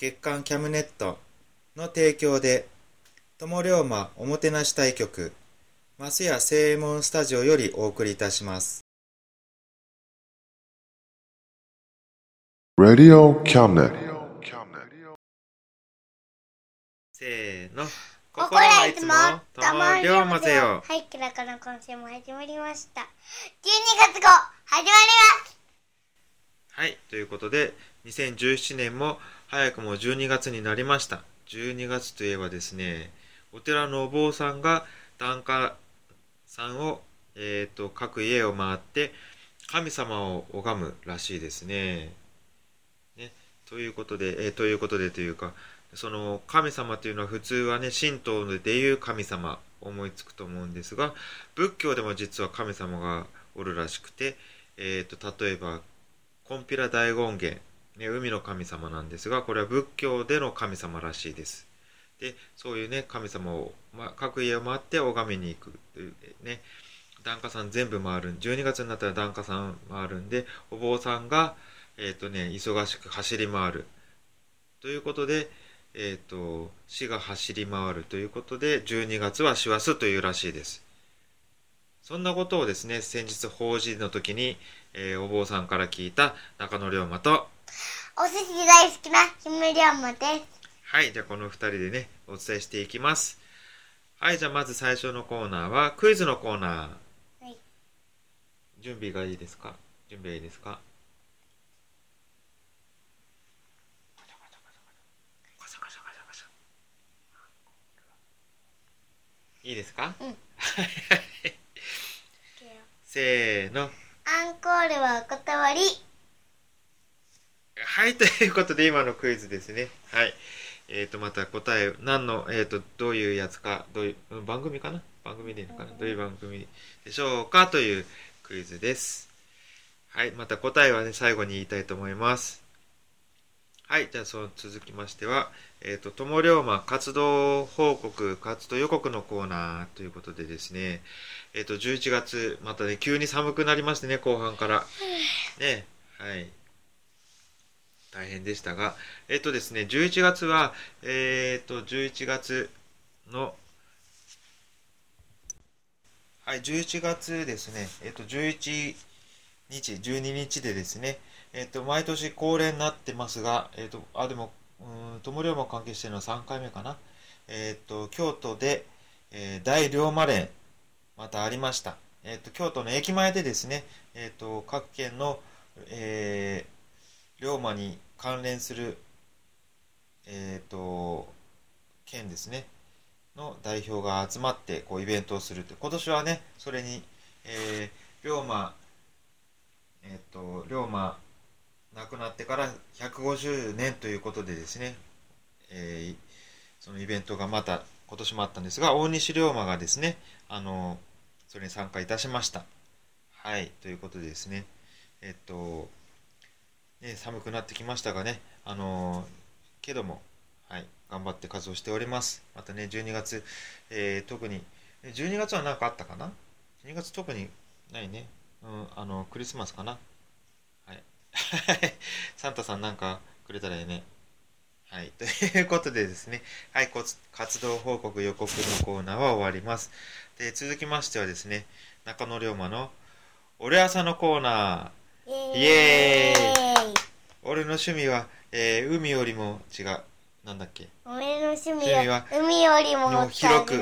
月刊キャムネットの提供で友龍馬おもてなし対局マスヤ正右衛門スタジオよりお送りいたします Radio Cabinet. せーの。心はいつもともりょうまぜよ。はい、キラカの今週も始まりました。12月号、始まりますはい、ということで、2017年も早くも12月になりました。12月といえばですね、お寺のお坊さんが檀家さんを、えっ、と、各家を回って、神様を拝むらしいですね。ね、ということで、えーということでというか、その神様というのは普通はね、神道でいう神様思いつくと思うんですが、仏教でも実は神様がおるらしくて、えー、と例えばコンピラ大権現、海の神様なんですがこれは仏教での神様らしいです。でそういうね神様を、ま、各家を回って拝みに行くというね檀家さん全部回る12月になったら檀家さん回るんでお坊さんがえっ、とね忙しく走り回る。ということでえっ、と死が走り回る。ということで12月は師走というらしいです。そんなことをですね、先日法事の時に、えーお坊さんから聞いた中野龍馬と、お寿司大好きなひむりょうまです。はい、じゃあこの二人でね、お伝えしていきます。はい、じゃあまず最初のコーナーは、クイズのコーナー。はい。準備がいいですか？準備はいいですか？いいですか？うんせーの。アンコールはお断り。はい、ということで今のクイズですね。はい。えっ、と、また答え、何の、えっ、と、どういうやつか、どういう、番組かな？番組でいいのかな？どういう番組でしょうか？というクイズです。はい、また答えはね、最後に言いたいと思います。はい、じゃあ、その続きましては、えっ、と、友龍馬活動報告、活動予告のコーナーということでですね、えっ、と、11月、またね、急に寒くなりましてね、後半から。ね、はい。大変でしたが、えっとですね、11月は、えっと、11月の、はい、11月ですね、えっと、11日、12日でですね、えっと、毎年恒例になってますが、えっと、あ、でも、うん、友龍馬関係してるのは3回目かな。えっと、京都で、えー大龍馬連、またありました。えっと、京都の駅前でですね、えっと、各県の、えー龍馬に関連する、えっ、と、県ですね、の代表が集まって、こう、イベントをするって。今年はね、それに、えー、龍馬、えっ、と、龍馬、亡くなってから150年ということでですね、えーそのイベントがまた今年もあったんですが、大西龍馬がですね、あの、それに参加いたしました。はい、ということでですね、えっと、ね、寒くなってきましたがね、あのけども、はい、頑張って活動しております。またね、12月、えー特に、12月は何かあったかな ?12 月特にないね。うん、あの、クリスマスかな？はい。サンタさんなんかくれたらいいね。はい。ということでですね、はい、活動報告予告のコーナーは終わります。で、続きましてはですね、中野龍馬の俺朝のコーナー。イイ。エーイ。俺の趣味は、えー海よりも違う。なんだっけ？俺の趣味趣味はは海よりもの広く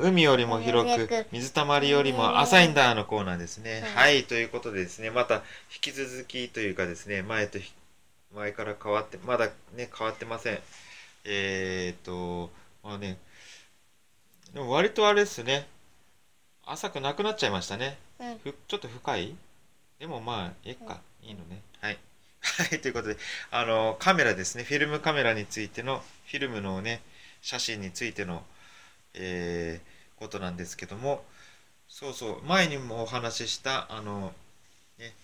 海よりも広く水たまりよりも浅いんだのコーナーですね、うんはいということでですねまた引き続きというかですね前とひ前から変わってまだね変わってません。えー、っとまあねでも割とあれですね。浅くなくなっちゃいましたね。うん。ふちょっと深い？でもまあえっか、いいのね。はい。はいということであのカメラですね。フィルムカメラについてのフィルムのね写真についての、えーことなんですけども。そうそう。前にもお話ししたあの、ね、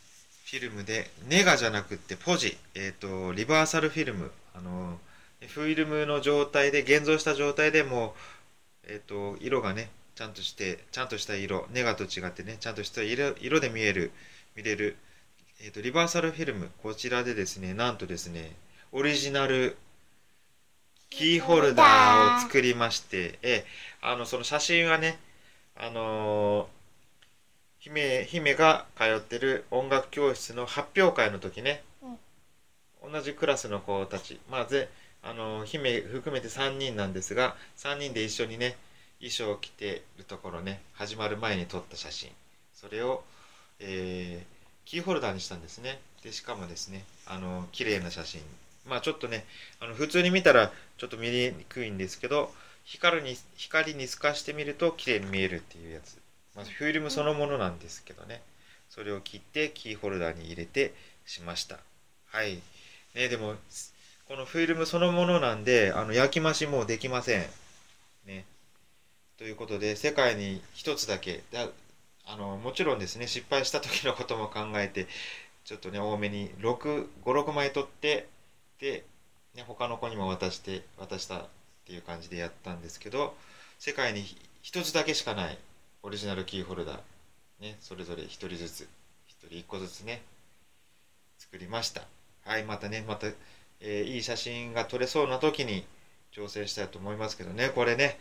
フィルムでネガじゃなくってポジ、えー、とリバーサルフィルム。あのフィルムの状態で現像した状態でもう、えー、と色がねちゃんとしてちゃんとした色。ネガと違ってねちゃんとした色色で見える。見れる、えー、とリバーサルフィルムこちらでですねなんとですねオリジナルキーホルダーを作りまして、えーあのその写真はねあのー姫姫が通ってる音楽教室の発表会の時ね、同じクラスの子たちまあぜあのー姫含めて3人なんですが3人で一緒にね衣装を着てるところね始まる前に撮った写真。それを、えーキーホルダーにしたんですね。でしかもですねあの綺麗な写真。まあちょっとねあの普通に見たらちょっと見にくいんですけど光に光に透かしてみると綺麗に見えるっていうやつ、まあ、フィルムそのものなんですけどね。それを切ってキーホルダーに入れてしました。はい。ねでもこのフィルムそのものなんであの焼き増しもできません。ね。ということで世界に一つだけだあのもちろんですね失敗した時のことも考えてちょっとね多めに656枚取ってで、ね、他の子にも渡して渡したっていう感じでやったんですけど世界に一つだけしかないオリジナルキーホルダー、ね、それぞれ一人ずつ一人一個ずつね作りました。はいまたねまた、えーいい写真が撮れそうな時に挑戦したいと思いますけどねこれね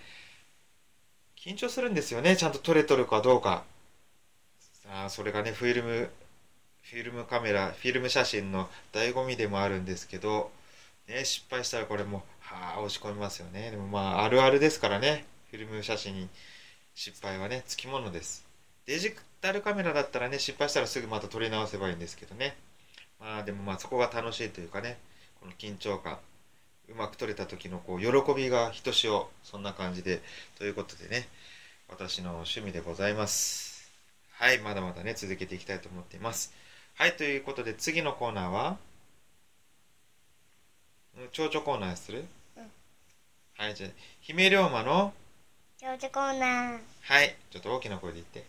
緊張するんですよねちゃんと撮れとるかどうか。あそれがねフィルムフィルムカメラフィルム写真の醍醐味でもあるんですけど、ね、失敗したらこれもはあ押し込みますよね。でもまああるあるですからね。フィルム写真に失敗はねつきものです。デジタルカメラだったらね失敗したらすぐまた撮り直せばいいんですけどね。まあでもまあそこが楽しいというかねこの緊張感うまく撮れた時のこう喜びがひとしおそんな感じでということでね私の趣味でございます。はいまだまだね続けていきたいと思っています。はいということで次のコーナーはうん蝶々コーナーする、うん。はいじゃあ姫龍馬のちょうちょコーナー、うん、はいちょっと大きな声で言って。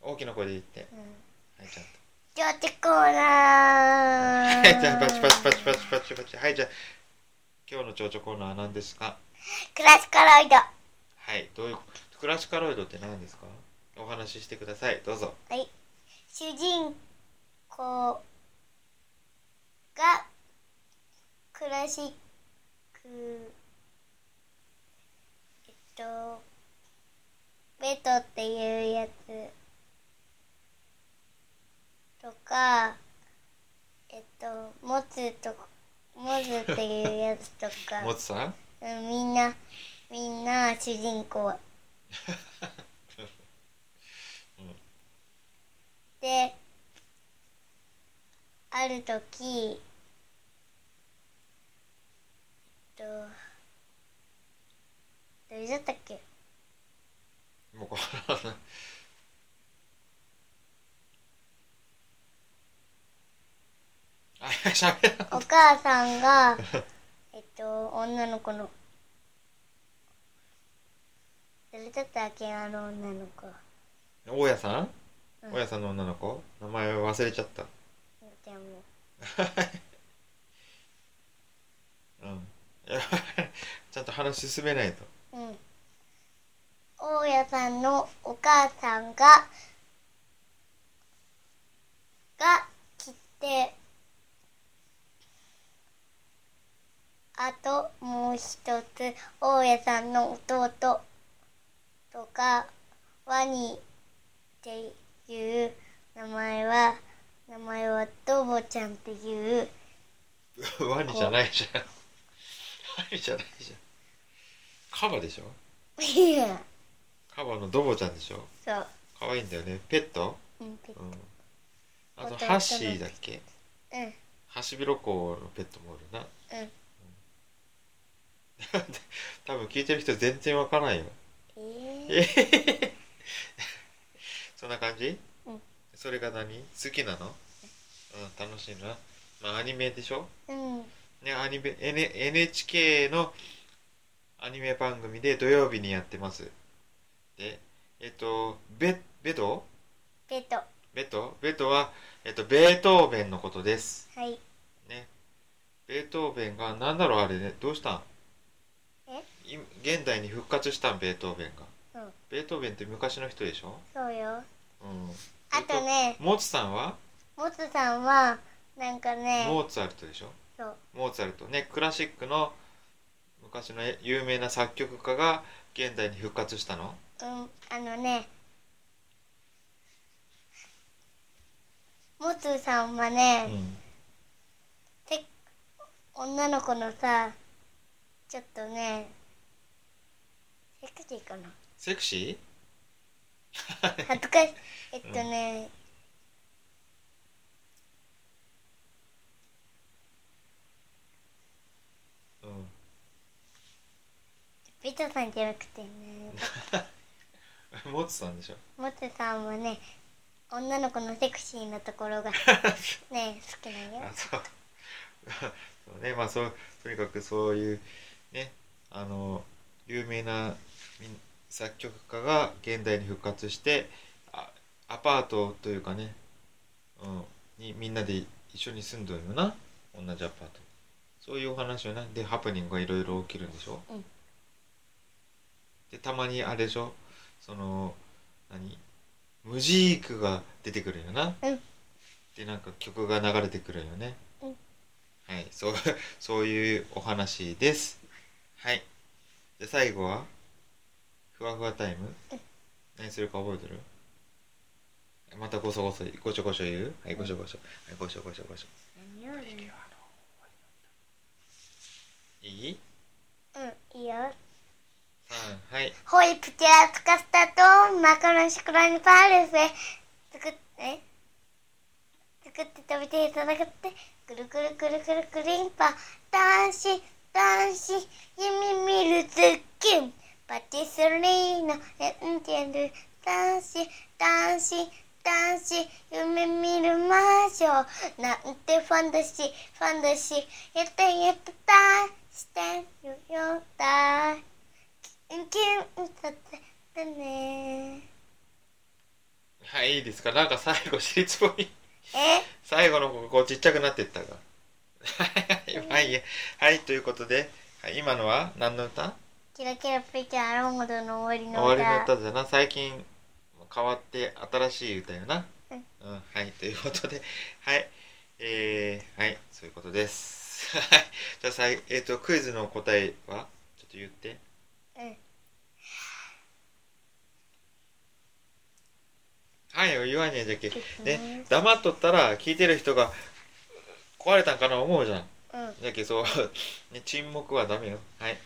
大きな声で言って。はいちゃんと。ちょうちょコーナー。はいじゃあパチパチパチパチパチパチ。はいじゃあ今日の蝶々コーナーは何ですか？クラシカロイド。ははいどういうクラシカロイドって何ですか？お話ししてください。どうぞ。い。主人公がクラシックえっとベトっていうやつとかえっとモツとモズっていうやつとか。もつさん？うんみんなみんな主人公 である時えっとどれだったっけ？もうこのあしゃべらお母さんが えっと女の子の。誰だったっけ？あの女の子。大家さん？うん。大家さんの女の子？名前忘れちゃった。でも うん。やば話進めないと。うん。大家さんのお母さんがが来てあともう一つ大家さんの弟とかワニっていう名前は名前はドボちゃんっていう ワニじゃないじゃん。ワニじゃないじゃん。カバでしょ？いや。カバのドボちゃんでしょ？そう。可愛いんだよね。ペット？うんペット。うん。あとハッシーだっけ？うん。ハシビロコウのペットもおるな。うん。多分聞いてる人全然わからないよ。ええー、そんな感じ、うん。それが何？好きなの？うん。楽しいな。まあアニメでしょ？うん。ねアニメ N NHK のアニメ番組で土曜日にやってます。でえっとベベト？ペット。ベト？ベトは、えっと、ベートーベンのことです。はい。ね。ベートーベンがなんだろう？あれね。どうしたん？え？い現代に復活したん？ベートーベンが、うんベートーベンって昔の人でしょ？そうよ。うん。あとね。モーツさんは？モツさんはなんかね。モーツァルトでしょ？そう。モーツァルト。ねクラシックの昔の有名な作曲家が現代に復活したの？うんあのね。モツさんはね、うん。て女の子のさちょっとねセクシーかな？セクシ恥ずかしい。えっとね、ーうん。ビトさんじゃなくてね。モーツさんでしょ？モツさんはね女の子のセクシーなところがね 好きなんよ。あそう。そうね。まあそうとにかくそういうねあの有名なみん作曲家が現代に復活してあアパートというかね、うん、にみんなで一緒に住んどるよな同じアパート。そういうお話よな。でハプニングがいろいろ起きるんでしょ、うん。でたまにあれでしょ。その何？ムジークが出てくるよな、うん。でなんか曲が流れてくるよね、うん。はい。そう そういうお話です。はい。で最後は？ふわふわタイム、うん何するか覚えてる？またごそごそごちょごちょ言う？はいごちょごちょ。はいごちょごちょごちょ。何いい？うんいいよ。はい。ホイプチェアスカスタとマカロンショコラにパールフェ作って作って食べていただくって。くるくるくるくるくりんぱ男子男子夢見るズッキンパティスリーのエンジェル男子男子男子夢見る魔女。なんてファンタジー。ファンタジー。やってやってた。してるよだキュンキュンさせてね。はいいいですか？なんか最後私立っぽいえ？最後の子がこうちっちゃくなっていったが はいはいはい。ということで、はい、今のは何の歌？キラキラプリキュアロンゴドの終わりの終わりの歌歌だな。最近変わって新しい歌よな。うん。うん、はいということで。はい。えー、はいそういうことです。はい。じゃあさいえっ、とクイズの答えは？ちょっと言って。うん。はい言わねえじゃけねね黙っとったら聞いてる人が壊れたんかな思うじゃん。うん。だけどそう、ね、沈黙はダメよ。はい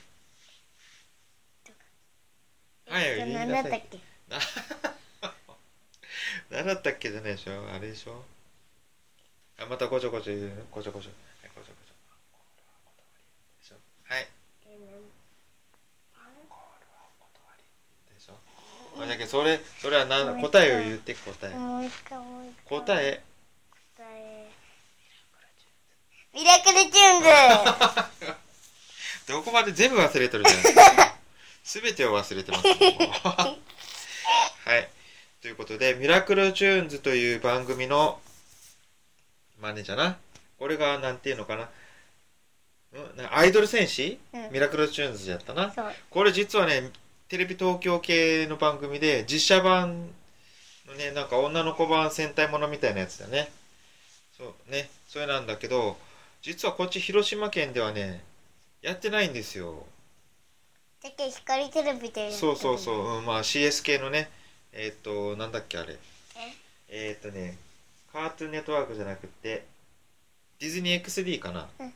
はいえっと言いなさい。何だったっけ？何だったっけじゃないでしょあれでしょ？あまたごちょごちょ言うのごちょごちょはいごちょごちょでしょ？はい。けどそれそれは何答えを言って答え。答え。答え。ミラクルチューンズ。どこまで全部忘れてるじゃないですか全てを忘れてます。はい。ということで「ミラクルチューンズ」という番組のマネージャーなこれがなんていうのかな。うんなアイドル戦士、うん。ミラクルチューンズやったな。これ実はねテレビ東京系の番組で実写版のねなんか女の子版戦隊ものみたいなやつだね。そうね。それなんだけど実はこっち広島県ではねやってないんですよだけど光テレビでそうそうそう、うん、まあ CS 系のねえっ、となんだっけあれ。え？っ、とねカートゥーンネットワークじゃなくてディズニー XD かな、うん。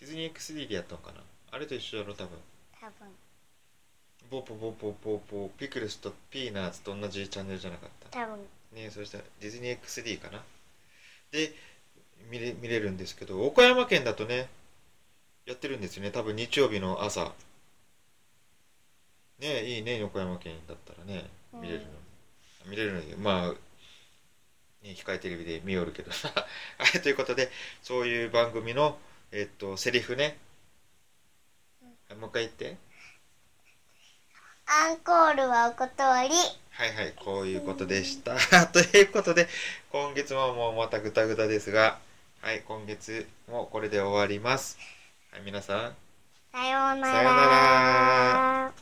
ディズニー XD でやったのかな。あれと一緒だろ多分。多分。ボポボポボポピクルスとピーナッツと同じチャンネルじゃなかった。多分。ねそしたらディズニー XD かな。で見れ見れるんですけど岡山県だとねやってるんですよね。多分日曜日の朝ねいいね岡山県だったらね見れるの、見れるのにまあね控えテレビで見よるけどさ。は いということでそういう番組のえっとセリフね。はいもう一回言って。アンコールはお断り。はいはい、こういうことでした。ということで、今月ももうまたぐたぐたですが、はい、今月もこれで終わります。はい、皆さん、さようなら。さようなら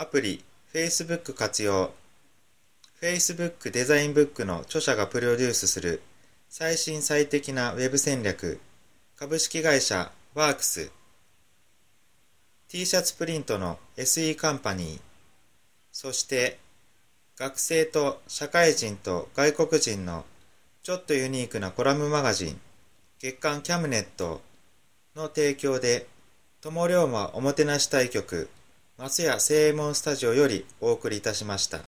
アプリ、Facebook 活用、Facebook デザインブックの著者がプロデュースする。最新最適なウェブ戦略、株式会社ワークス、T シャツプリントの SE カンパニー、そして学生と社会人と外国人のちょっとユニークなコラムマガジン、月刊キャムネットの提供で、友龍馬おもてなし対局、松屋正門スタジオよりお送りいたしました。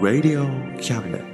Radio Cabinet.